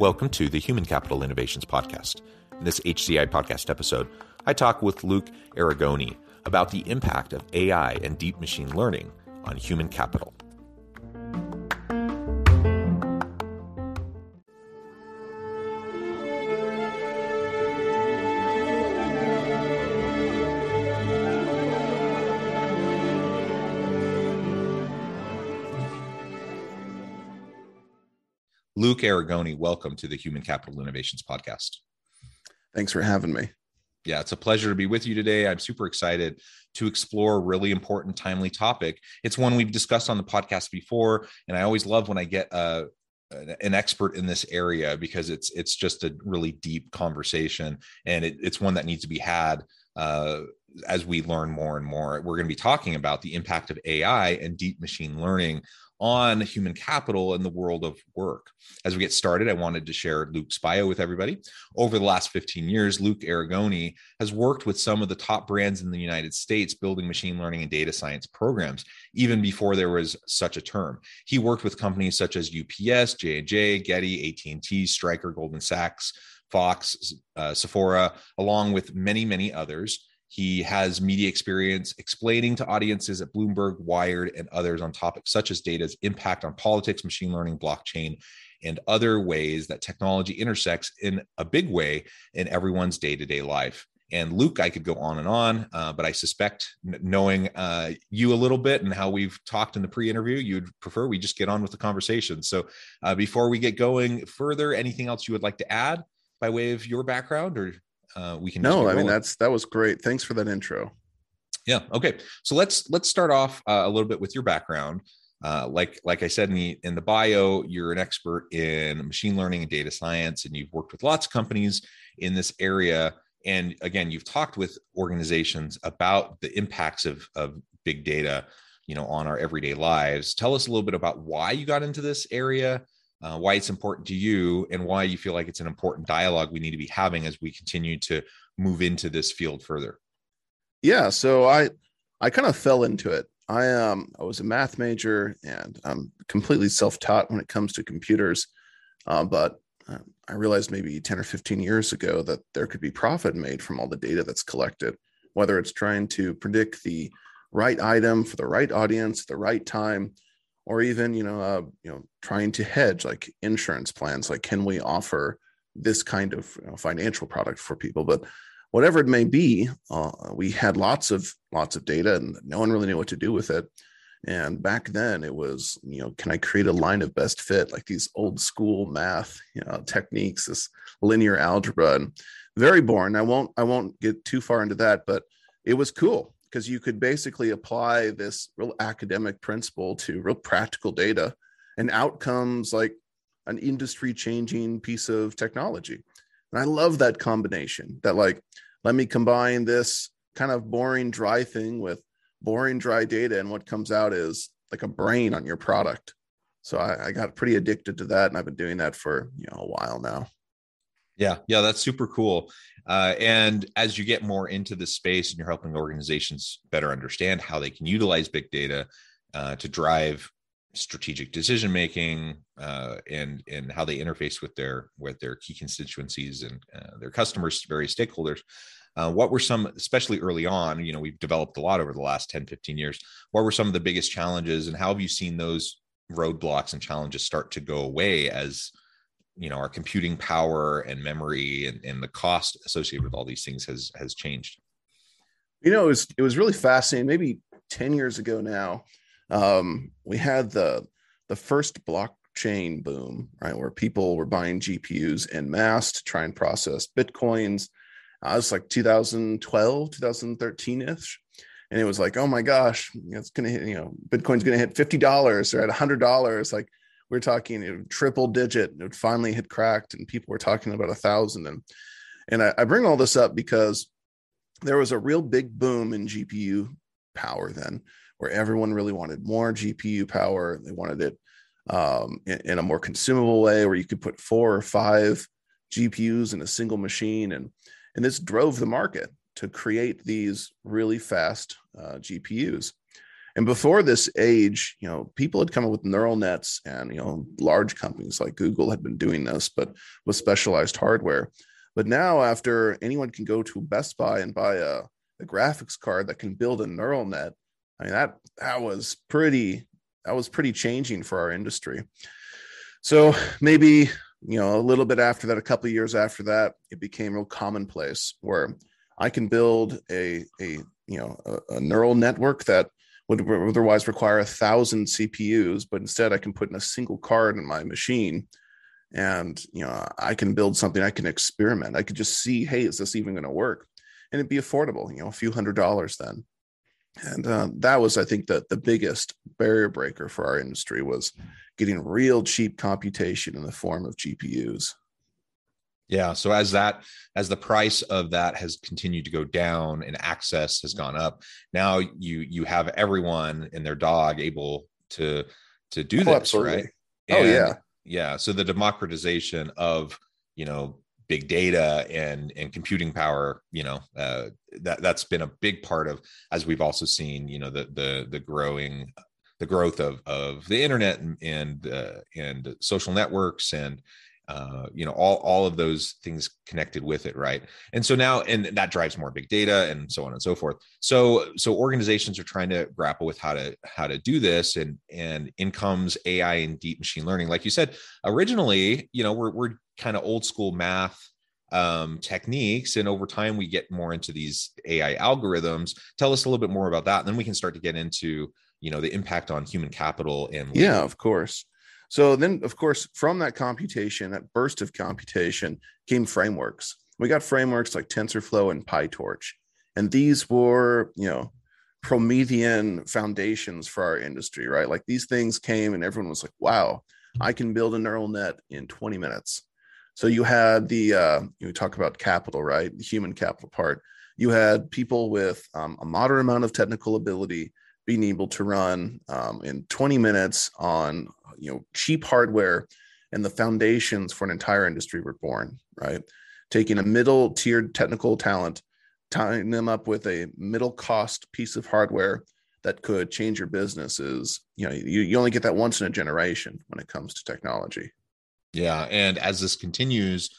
Welcome to the Human Capital Innovations Podcast. In this HCI podcast episode, I talk with Luke Arrigoni about the impact of AI and deep machine learning on human capital. Luke Arrigoni, welcome to the Human Capital Innovations Podcast. Thanks for having me. Yeah, it's a pleasure to be with you today. I'm super excited to explore a really important, timely topic. It's one we've discussed on the podcast before, and I always love when I get a an expert in this area because it's it's just a really deep conversation, and it, it's one that needs to be had uh, as we learn more and more. We're going to be talking about the impact of AI and deep machine learning on human capital in the world of work. As we get started, I wanted to share Luke's bio with everybody. Over the last 15 years, Luke Arrigoni has worked with some of the top brands in the United States building machine learning and data science programs, even before there was such a term. He worked with companies such as UPS, J&J, Getty, AT&T, Stryker, Goldman Sachs, Fox, uh, Sephora, along with many, many others. He has media experience explaining to audiences at Bloomberg, Wired, and others on topics such as data's impact on politics, machine learning, blockchain, and other ways that technology intersects in a big way in everyone's day to day life. And Luke, I could go on and on, uh, but I suspect knowing uh, you a little bit and how we've talked in the pre interview, you'd prefer we just get on with the conversation. So uh, before we get going further, anything else you would like to add by way of your background or uh, we can. No, I mean that's that was great. Thanks for that intro. Yeah. Okay. So let's let's start off uh, a little bit with your background. Uh, like like I said in the in the bio, you're an expert in machine learning and data science, and you've worked with lots of companies in this area. And again, you've talked with organizations about the impacts of of big data, you know, on our everyday lives. Tell us a little bit about why you got into this area, uh, why it's important to you, and why you feel like it's an important dialogue we need to be having as we continue to move into this field further. Yeah, so I I kind of fell into it. I um I was a math major and I'm completely self-taught when it comes to computers, uh, but uh, I realized maybe 10 or 15 years ago that there could be profit made from all the data that's collected, whether it's trying to predict the right item for the right audience, the right time, or even you know uh, you know trying to hedge like insurance plans like can we offer this kind of you know, financial product for people? But whatever it may be uh, we had lots of lots of data and no one really knew what to do with it. And back then it was you know can i create a line of best fit? Like these old school math you know techniques this linear algebra and very boring. I won't i won't get too far into that but it was cool because you could basically apply this real academic principle to real practical data and outcomes like an industry changing piece of technology. And I love that combination that, like, let me combine this kind of boring, dry thing with boring, dry data. And what comes out is like a brain on your product. So I, I got pretty addicted to that. And I've been doing that for, you know, a while now. Yeah, yeah, that's super cool. Uh, and as you get more into the space and you're helping organizations better understand how they can utilize big data uh, to drive strategic decision making uh, and and how they interface with their with their key constituencies and uh, their customers, various stakeholders. Uh, what were some, especially early on, you know, we've developed a lot over the last 10, 15 years. What were some of the biggest challenges and how have you seen those roadblocks and challenges start to go away as you know our computing power and memory and, and the cost associated with all these things has has changed. You know it was it was really fascinating. Maybe 10 years ago now um, we had the the first blockchain boom right where people were buying gpus en masse to try and process bitcoins. Uh, it was like 2012 2013ish and it was like, oh my gosh, it's gonna hit, you know, Bitcoin's gonna hit fifty dollars or at hundred dollars. Like we're talking you know, triple digit, it finally had cracked, and people were talking about a thousand. And and I, I bring all this up because there was a real big boom in GPU power then, where everyone really wanted more GPU power. They wanted it um, in, in, a more consumable way, where you could put four or five GPUs in a single machine, and and this drove the market to create these really fast uh, GPUs. And before this age, you know, people had come up with neural nets, and you know, large companies like Google had been doing this, but with specialized hardware. But now, after anyone can go to Best Buy and buy a, a graphics card that can build a neural net, I mean that that was pretty that was pretty changing for our industry. So maybe you know a little bit after that, a couple years after that, it became real commonplace where I can build a a you know a, a neural network that would otherwise require a thousand CPUs, but instead I can put in a single card in my machine, and you know I can build something. I can experiment. I could just see, hey, is this even going to work? And it'd be affordable, you know, a few hundred dollars then. And uh, that was, I think, the the biggest barrier breaker for our industry was getting real cheap computation in the form of GPUs. Yeah. So as that as the price of that has continued to go down and access has gone up, now you you have everyone and their dog able to to do oh, this, absolutely. right? And oh yeah. Yeah. So the democratization of you know big data and and computing power you know uh, that that's been a big part of as we've also seen you know the the the growing the growth of of the internet and and, uh, and social networks and uh, you know all all of those things connected with it right? And so now and that drives more big data and so on and so forth. So so organizations are trying to grapple with how to how to do this and and in comes ai and deep machine learning. Like you said originally you know we're, we're kind of old school math um, techniques and over time we get more into these ai algorithms. Tell us a little bit more about that and then we can start to get into you know the impact on human capital and yeah of course so then, of course, from that computation, that burst of computation came frameworks. We got frameworks like TensorFlow and PyTorch. And these were, you know, Promethean foundations for our industry, right? Like these things came and everyone was like, wow, I can build a neural net in 20 minutes. So you had the, uh, you talk about capital, right? The human capital part. You had people with um, a moderate amount of technical ability being able to run um, in 20 minutes on you know cheap hardware and the foundations for an entire industry were born right? Taking a middle tiered technical talent tying them up with a middle cost piece of hardware that could change your business is you know you, you only get that once in a generation when it comes to technology. Yeah and as this continues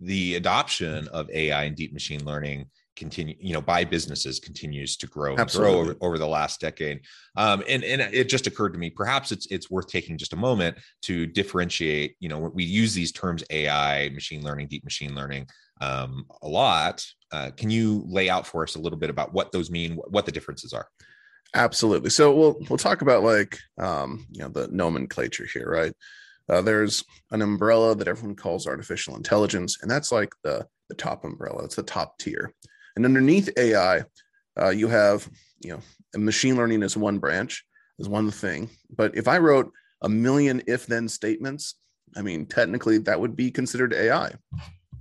the adoption of ai and deep machine learning continue you know by businesses continues to grow and grow over, over, the last decade. Um, and and it just occurred to me perhaps it's it's worth taking just a moment to differentiate you know we use these terms ai machine learning deep machine learning um, a lot. Uh, can you lay out for us a little bit about what those mean what the differences are? Absolutely. So we'll we'll talk about like um, you know the nomenclature here right? Uh, there's an umbrella that everyone calls artificial intelligence and that's like the the top umbrella. It's the top tier and underneath AI, uh, you have, you know, machine learning is one branch, is one thing. But if I wrote a million if then statements, I mean, technically that would be considered AI.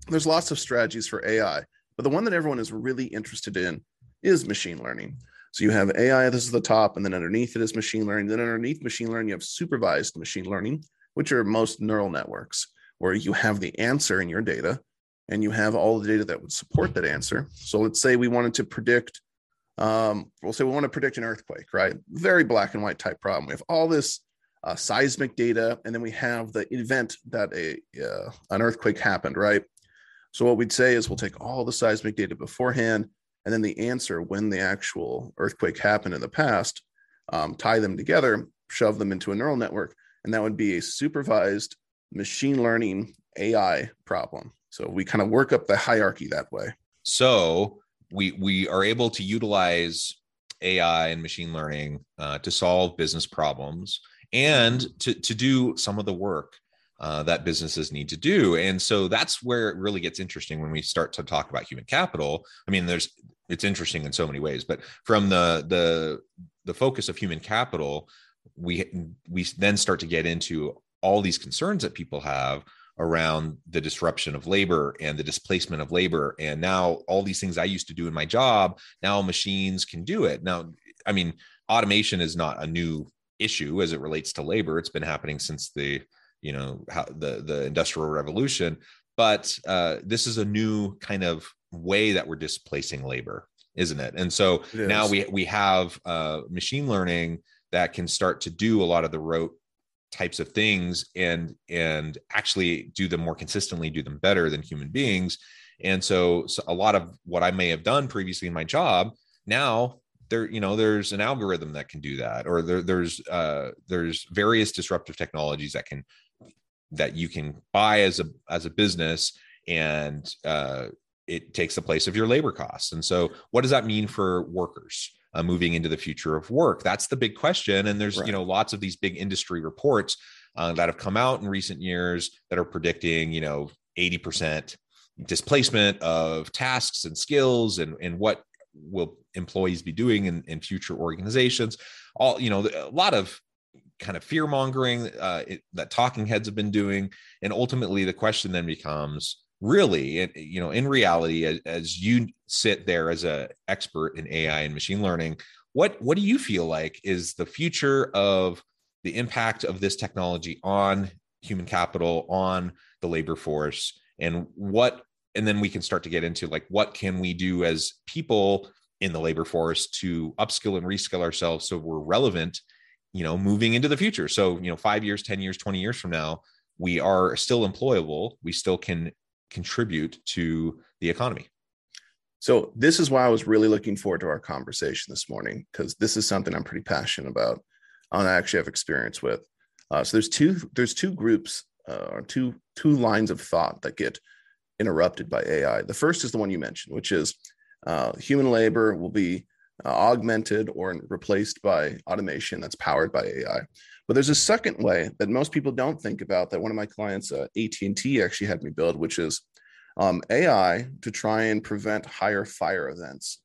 There's lots of strategies for AI, but the one that everyone is really interested in is machine learning. So you have AI, this is the top, and then underneath it is machine learning. Then underneath machine learning, you have supervised machine learning, which are most neural networks, where you have the answer in your data and you have all the data that would support that answer. So let's say we wanted to predict, um, we'll say we want to predict an earthquake, right? Very black and white type problem. We have all this uh, seismic data, and then we have the event that a uh, an earthquake happened, right? So what we'd say is we'll take all the seismic data beforehand, and then the answer when the actual earthquake happened in the past, um, tie them together, shove them into a neural network, and that would be a supervised machine learning AI problem. So we kind of work up the hierarchy that way. So we we are able to utilize AI and machine learning uh, to solve business problems and to to do some of the work uh, that businesses need to do. And so that's where it really gets interesting when we start to talk about human capital. I mean, there's it's interesting in so many ways but from the the the focus of human capital we we then start to get into all these concerns that people have around the disruption of labor and the displacement of labor. And now all these things i used to do in my job now machines can do it. Now i mean automation is not a new issue as it relates to labor. It's been happening since the you know how the the industrial revolution. But uh, this is a new kind of way that we're displacing labor isn't it? And so it now we we have uh, machine learning that can start to do a lot of the rote types of things and and actually do them more consistently do them better than human beings. And so, so a lot of what i may have done previously in my job now there you know there's an algorithm that can do that or there, there's uh there's various disruptive technologies that can that you can buy as a as a business and uh it takes the place of your labor costs. And so what does that mean for workers uh, moving into the future of work? That's the big question. And there's right. you know lots of these big industry reports uh, that have come out in recent years that are predicting you know 80% displacement of tasks and skills and and what will employees be doing in, in future organizations all you know a lot of kind of fear mongering uh, that talking heads have been doing and ultimately the question then becomes really you know in reality as, as you sit there as a expert in ai and machine learning what what do you feel like is the future of the impact of this technology on human capital on the labor force and what and then we can start to get into like what can we do as people in the labor force to upskill and reskill ourselves so we're relevant you know moving into the future? So you know 5 years 10 years 20 years from now we are still employable. We still can contribute to the economy. So this is why I was really looking forward to our conversation this morning because this is something I'm pretty passionate about and I actually have experience with. Uh, so there's two there's two groups uh, or two two lines of thought that get interrupted by AI. The first is the one you mentioned, which is uh, human labor will be uh, augmented or replaced by automation that's powered by AI. But there's a second way that most people don't think about that one of my clients, uh, AT&T, actually had me build, which is um, AI to try and prevent higher fire events.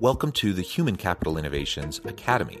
Welcome to the Human Capital Innovations Academy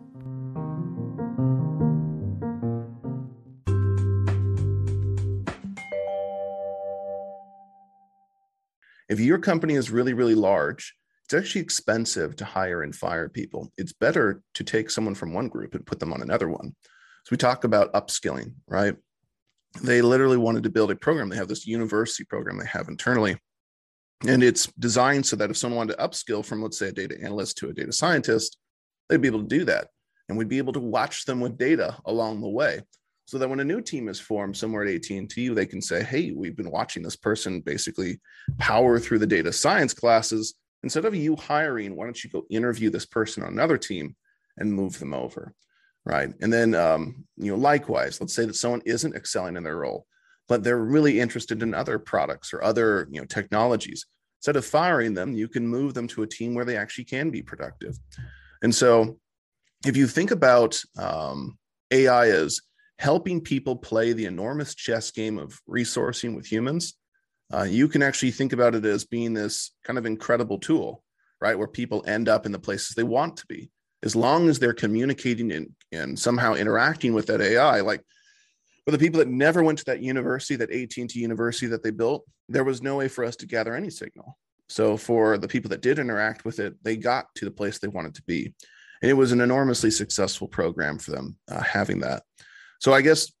If your company is really, really large, it's actually expensive to hire and fire people. It's better to take someone from one group and put them on another one. So we talk about upskilling, right? They literally wanted to build a program. They have this university program they have internally. And it's designed so that if someone wanted to upskill from, let's say, a data analyst to a data scientist, they'd be able to do that. And we'd be able to watch them with data along the way so that when a new team is formed somewhere at AT&T, they can say, hey, we've been watching this person basically power through the data science classes. Instead of you hiring, why don't you go interview this person on another team and move them over? Right. And then, um, you know, likewise, let's say that someone isn't excelling in their role, but they're really interested in other products or other, you know, technologies. Instead of firing them, you can move them to a team where they actually can be productive. And so if you think about um, AI as helping people play the enormous chess game of resourcing with humans, uh, you can actually think about it as being this kind of incredible tool, right? Where people end up in the places they want to be. as long as they're communicating and, and somehow interacting with that AI, like for the people that never went to that university, that AT&T university that they built, there was no way for us to gather any signal. So for the people that did interact with it, they got to the place they wanted to be. And it was an enormously successful program for them uh, having that. So I guess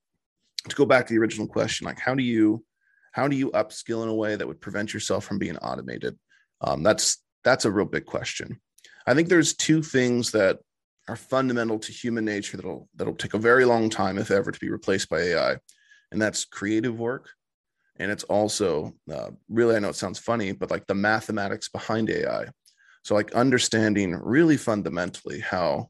to go back to the original question, like how do you how do you upskill in a way that would prevent yourself from being automated? Um, that's that's a real big question. I think there's two things that are fundamental to human nature that'll that'll take a very long time, if ever, to be replaced by AI, and that's creative work, and it's also uh, really I know it sounds funny, but like the mathematics behind AI. So like understanding really fundamentally how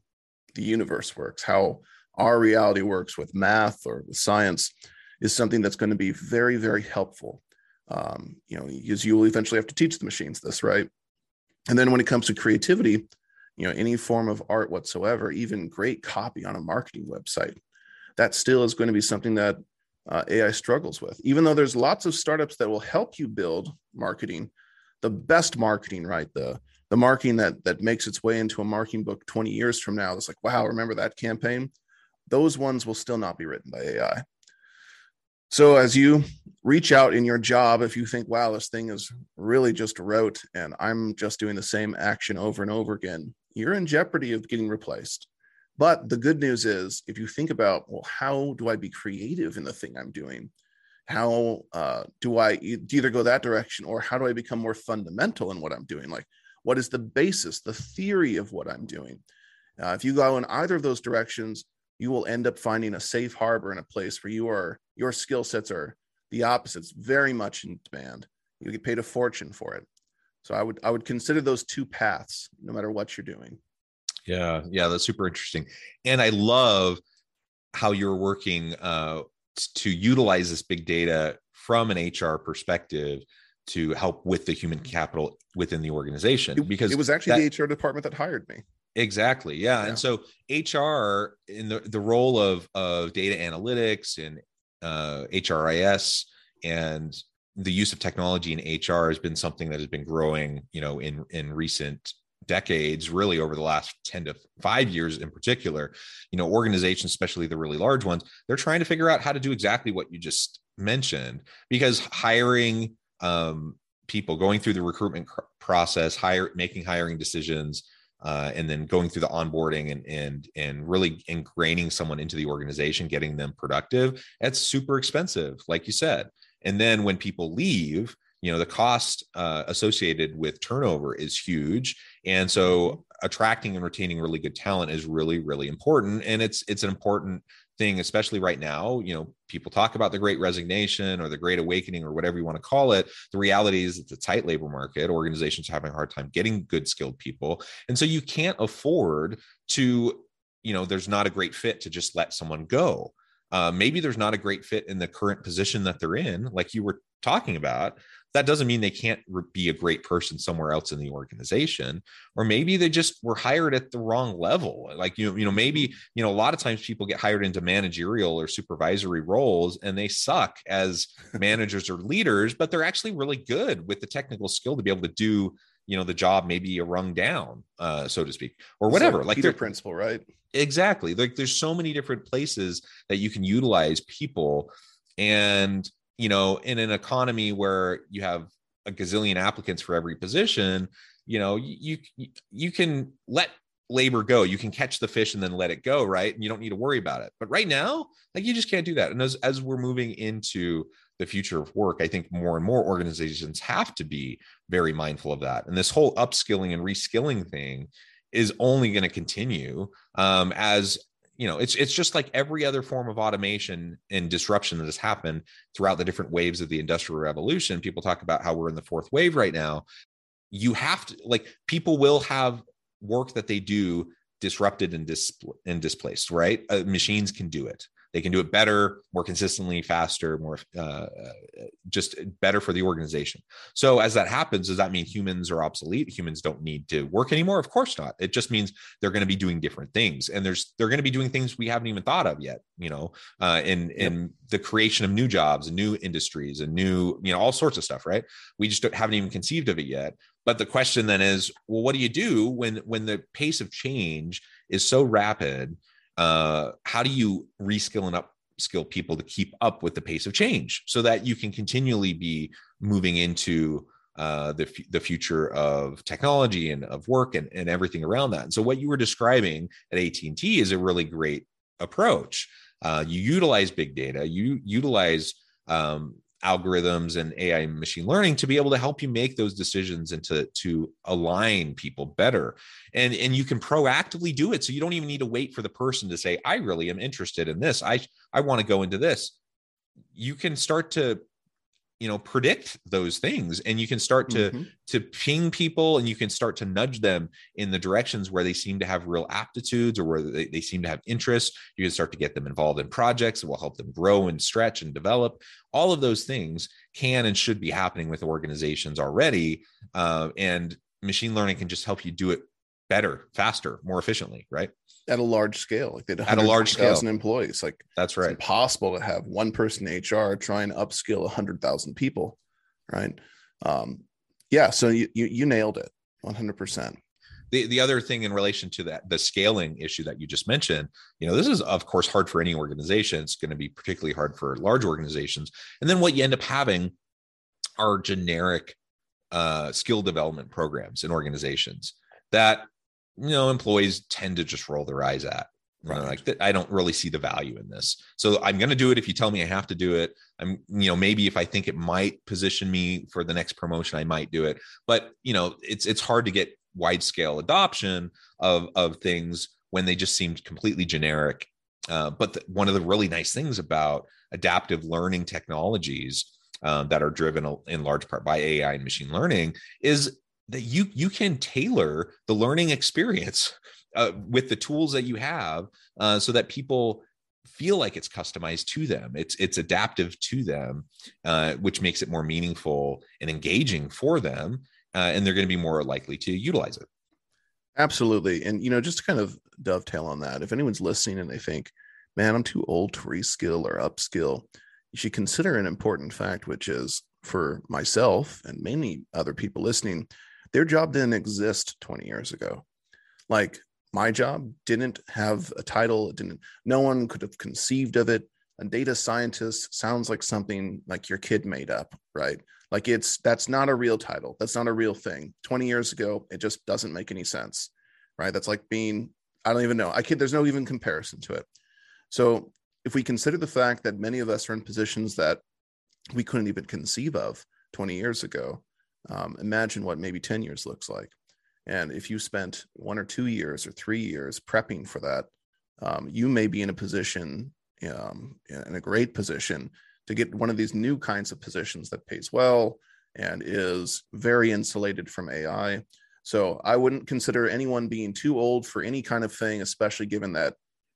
the universe works, how our reality works with math or with science, is something that's going to be very very helpful. Um, you know, because you will eventually have to teach the machines this, right? And then when it comes to creativity, you know, any form of art whatsoever, even great copy on a marketing website, that still is going to be something that uh, AI struggles with. Even though there's lots of startups that will help you build marketing, the best marketing, right? The the marketing that that makes its way into a marketing book 20 years from now, it's like, wow, remember that campaign? Those ones will still not be written by AI. So as you reach out in your job, if you think, wow, this thing is really just rote and I'm just doing the same action over and over again, you're in jeopardy of getting replaced. But the good news is, if you think about, well, how do I be creative in the thing I'm doing? How uh, do I either go that direction or how do I become more fundamental in what I'm doing? Like, what is the basis, the theory of what I'm doing? Uh, if you go in either of those directions, you will end up finding a safe harbor in a place where you are your skill sets are the opposites very much in demand. You get paid a fortune for it. So i would i would consider those two paths no matter what you're doing. Yeah yeah that's super interesting. And i love how you're working uh, to utilize this big data from an hr perspective to help with the human capital within the organization because it was actually that, the hr department that hired me Exactly. Yeah. yeah. And so HR in the, the role of, of data analytics and uh, HRIS and the use of technology in HR has been something that has been growing, you know, in, in recent decades, really over the last 10 to five years in particular, you know, organizations, especially the really large ones, they're trying to figure out how to do exactly what you just mentioned because hiring um, people going through the recruitment process, hire, making hiring decisions, uh, and then going through the onboarding and and and really ingraining someone into the organization, getting them productive. That's super expensive, like you said. And then when people leave, you know the cost uh, associated with turnover is huge, and so attracting and retaining really good talent is really really important. And it's it's an important thing, especially right now. You know, people talk about the great resignation or the great awakening or whatever you want to call it. The reality is it's a tight labor market. Organizations are having a hard time getting good skilled people. And so you can't afford to, you know, there's not a great fit to just let someone go. Uh, maybe there's not a great fit in the current position that they're in, like you were talking about that doesn't mean they can't be a great person somewhere else in the organization or maybe they just were hired at the wrong level. Like you know, you know maybe you know a lot of times people get hired into managerial or supervisory roles and they suck as managers or leaders but they're actually really good with the technical skill to be able to do you know the job maybe a rung down uh so to speak or whatever. So like their principle right? Exactly. Like there's so many different places that you can utilize people and you know, in an economy where you have a gazillion applicants for every position, you know, you you can let labor go. You can catch the fish and then let it go, right? And you don't need to worry about it. But right now, like you just can't do that. And as as we're moving into the future of work, I think more and more organizations have to be very mindful of that. And this whole upskilling and reskilling thing is only going to continue um, as you know it's it's just like every other form of automation and disruption that has happened throughout the different waves of the industrial revolution people talk about how we're in the fourth wave right now. You have to like people will have work that they do disrupted and dis- and displaced right? Uh, machines can do it they can do it better more consistently faster more uh, just better for the organization. So as that happens does that mean humans are obsolete? Humans don't need to work anymore? Of course not. It just means they're going to be doing different things and there's they're going to be doing things we haven't even thought of yet you know uh, in yep. in the creation of new jobs and new industries and new you know all sorts of stuff right? We just haven't even conceived of it yet. But the question then is well what do you do when when the pace of change is so rapid uh, how do you reskill and upskill people to keep up with the pace of change so that you can continually be moving into uh, the, f- the future of technology and of work and, and everything around that? And so what you were describing at at&t is a really great approach. Uh, you utilize big data you utilize um, algorithms and AI machine learning to be able to help you make those decisions and to, to align people better. And, and you can proactively do it. So you don't even need to wait for the person to say, I really am interested in this. I, I want to go into this. You can start to you know predict those things. And you can start to mm-hmm. to ping people and you can start to nudge them in the directions where they seem to have real aptitudes or where they, they seem to have interest. You can start to get them involved in projects that will help them grow and stretch and develop. All of those things can and should be happening with organizations already uh, and machine learning can just help you do it better faster more efficiently right at a large scale. Like they at a large scale, thousand employees. Like that's right. It's impossible to have one person in HR try and upskill a hundred thousand people, right? Um, yeah. So you, you you nailed it, one hundred percent. The, the other thing in relation to that the scaling issue that you just mentioned you know this is of course hard for any organization it's going to be particularly hard for large organizations and then what you end up having are generic uh, skill development programs in organizations that you know employees tend to just roll their eyes at right. like i don't really see the value in this. So i'm going to do it if you tell me i have to do it. I'm you know maybe if i think it might position me for the next promotion i might do it. But you know it's it's hard to get wide scale adoption of of things when they just seem completely generic. Uh, but the, one of the really nice things about adaptive learning technologies um, that are driven in large part by AI and machine learning is that you you can tailor the learning experience uh, with the tools that you have uh, so that people feel like it's customized to them. It's it's adaptive to them uh, which makes it more meaningful and engaging for them uh, and they're going to be more likely to utilize it. Absolutely. And you know just to kind of dovetail on that if anyone's listening and they think man i'm too old to reskill or upskill you should consider an important fact which is for myself and many other people listening their job didn't exist 20 years ago. Like my job didn't have a title. It didn't, no one could have conceived of it. A data scientist sounds like something like your kid made up, right? Like it's, that's not a real title. That's not a real thing. 20 years ago, it just doesn't make any sense, right? That's like being, I don't even know. I can't, there's no even comparison to it. So if we consider the fact that many of us are in positions that we couldn't even conceive of 20 years ago, um, imagine what maybe 10 years looks like. And if you spent one or two years or three years prepping for that, um, you may be in a position, um, in a great position to get one of these new kinds of positions that pays well and is very insulated from AI. So I wouldn't consider anyone being too old for any kind of thing, especially given that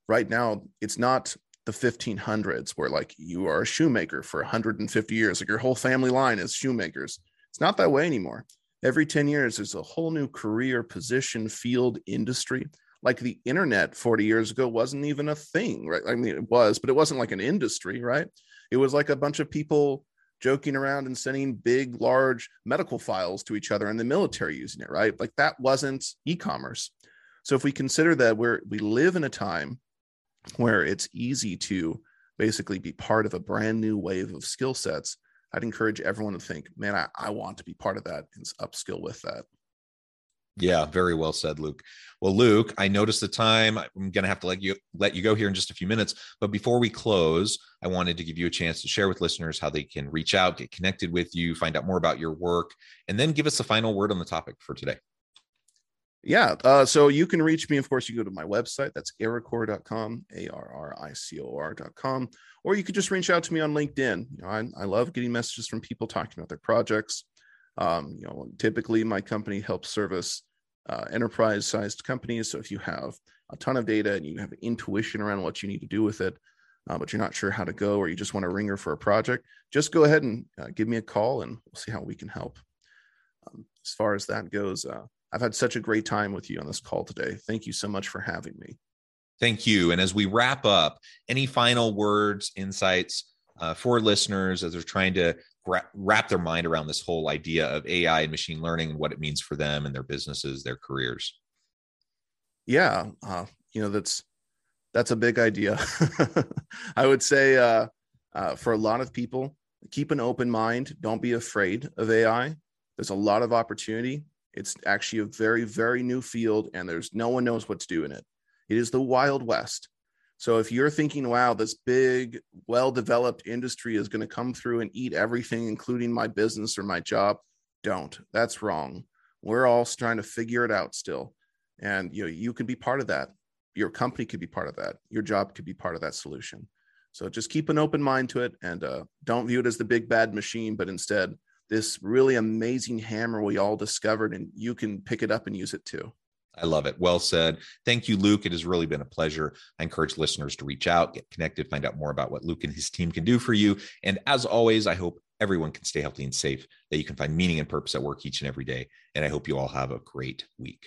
right now it's not the 1500s where like you are a shoemaker for 150 years, like your whole family line is shoemakers. It's not that way anymore. Every 10 years, there's a whole new career, position, field, industry. Like the internet 40 years ago wasn't even a thing, right? I mean, it was, but it wasn't like an industry, right? It was like a bunch of people joking around and sending big, large medical files to each other and the military using it, right? Like that wasn't e commerce. So if we consider that we're, we live in a time where it's easy to basically be part of a brand new wave of skill sets, I'd encourage everyone to think, man, I, I want to be part of that and upskill with that. Yeah, very well said, Luke. Well, Luke, I noticed the time. I'm going to have to let you let you go here in just a few minutes. But before we close, I wanted to give you a chance to share with listeners how they can reach out, get connected with you, find out more about your work, and then give us the final word on the topic for today. Yeah. Uh, so you can reach me. Of course, you go to my website. That's arricor.com, A R R I C O R.com. Or you could just reach out to me on LinkedIn. You know, I, I love getting messages from people talking about their projects. Um, you know, typically my company helps service uh, enterprise sized companies. So if you have a ton of data and you have intuition around what you need to do with it, uh, but you're not sure how to go or you just want a ringer for a project, just go ahead and uh, give me a call and we'll see how we can help. Um, as far as that goes, uh, I've had such a great time with you on this call today. Thank you so much for having me. Thank you. And as we wrap up, any final words, insights uh, for listeners as they're trying to gra- wrap their mind around this whole idea of AI and machine learning and what it means for them and their businesses, their careers? Yeah, uh, you know that's that's a big idea. I would say uh, uh, for a lot of people, keep an open mind. Don't be afraid of AI. There's a lot of opportunity. It's actually a very, very new field, and there's no one knows what to do in it. It is the Wild West. So if you're thinking, wow, this big, well developed industry is going to come through and eat everything, including my business or my job, don't. That's wrong. We're all trying to figure it out still. And you know, you could be part of that. Your company could be part of that. Your job could be part of that solution. So just keep an open mind to it and uh, don't view it as the big bad machine, but instead this really amazing hammer we all discovered, and you can pick it up and use it too. I love it. Well said. Thank you, Luke. It has really been a pleasure. I encourage listeners to reach out, get connected, find out more about what Luke and his team can do for you. And as always, I hope everyone can stay healthy and safe, that you can find meaning and purpose at work each and every day. And I hope you all have a great week.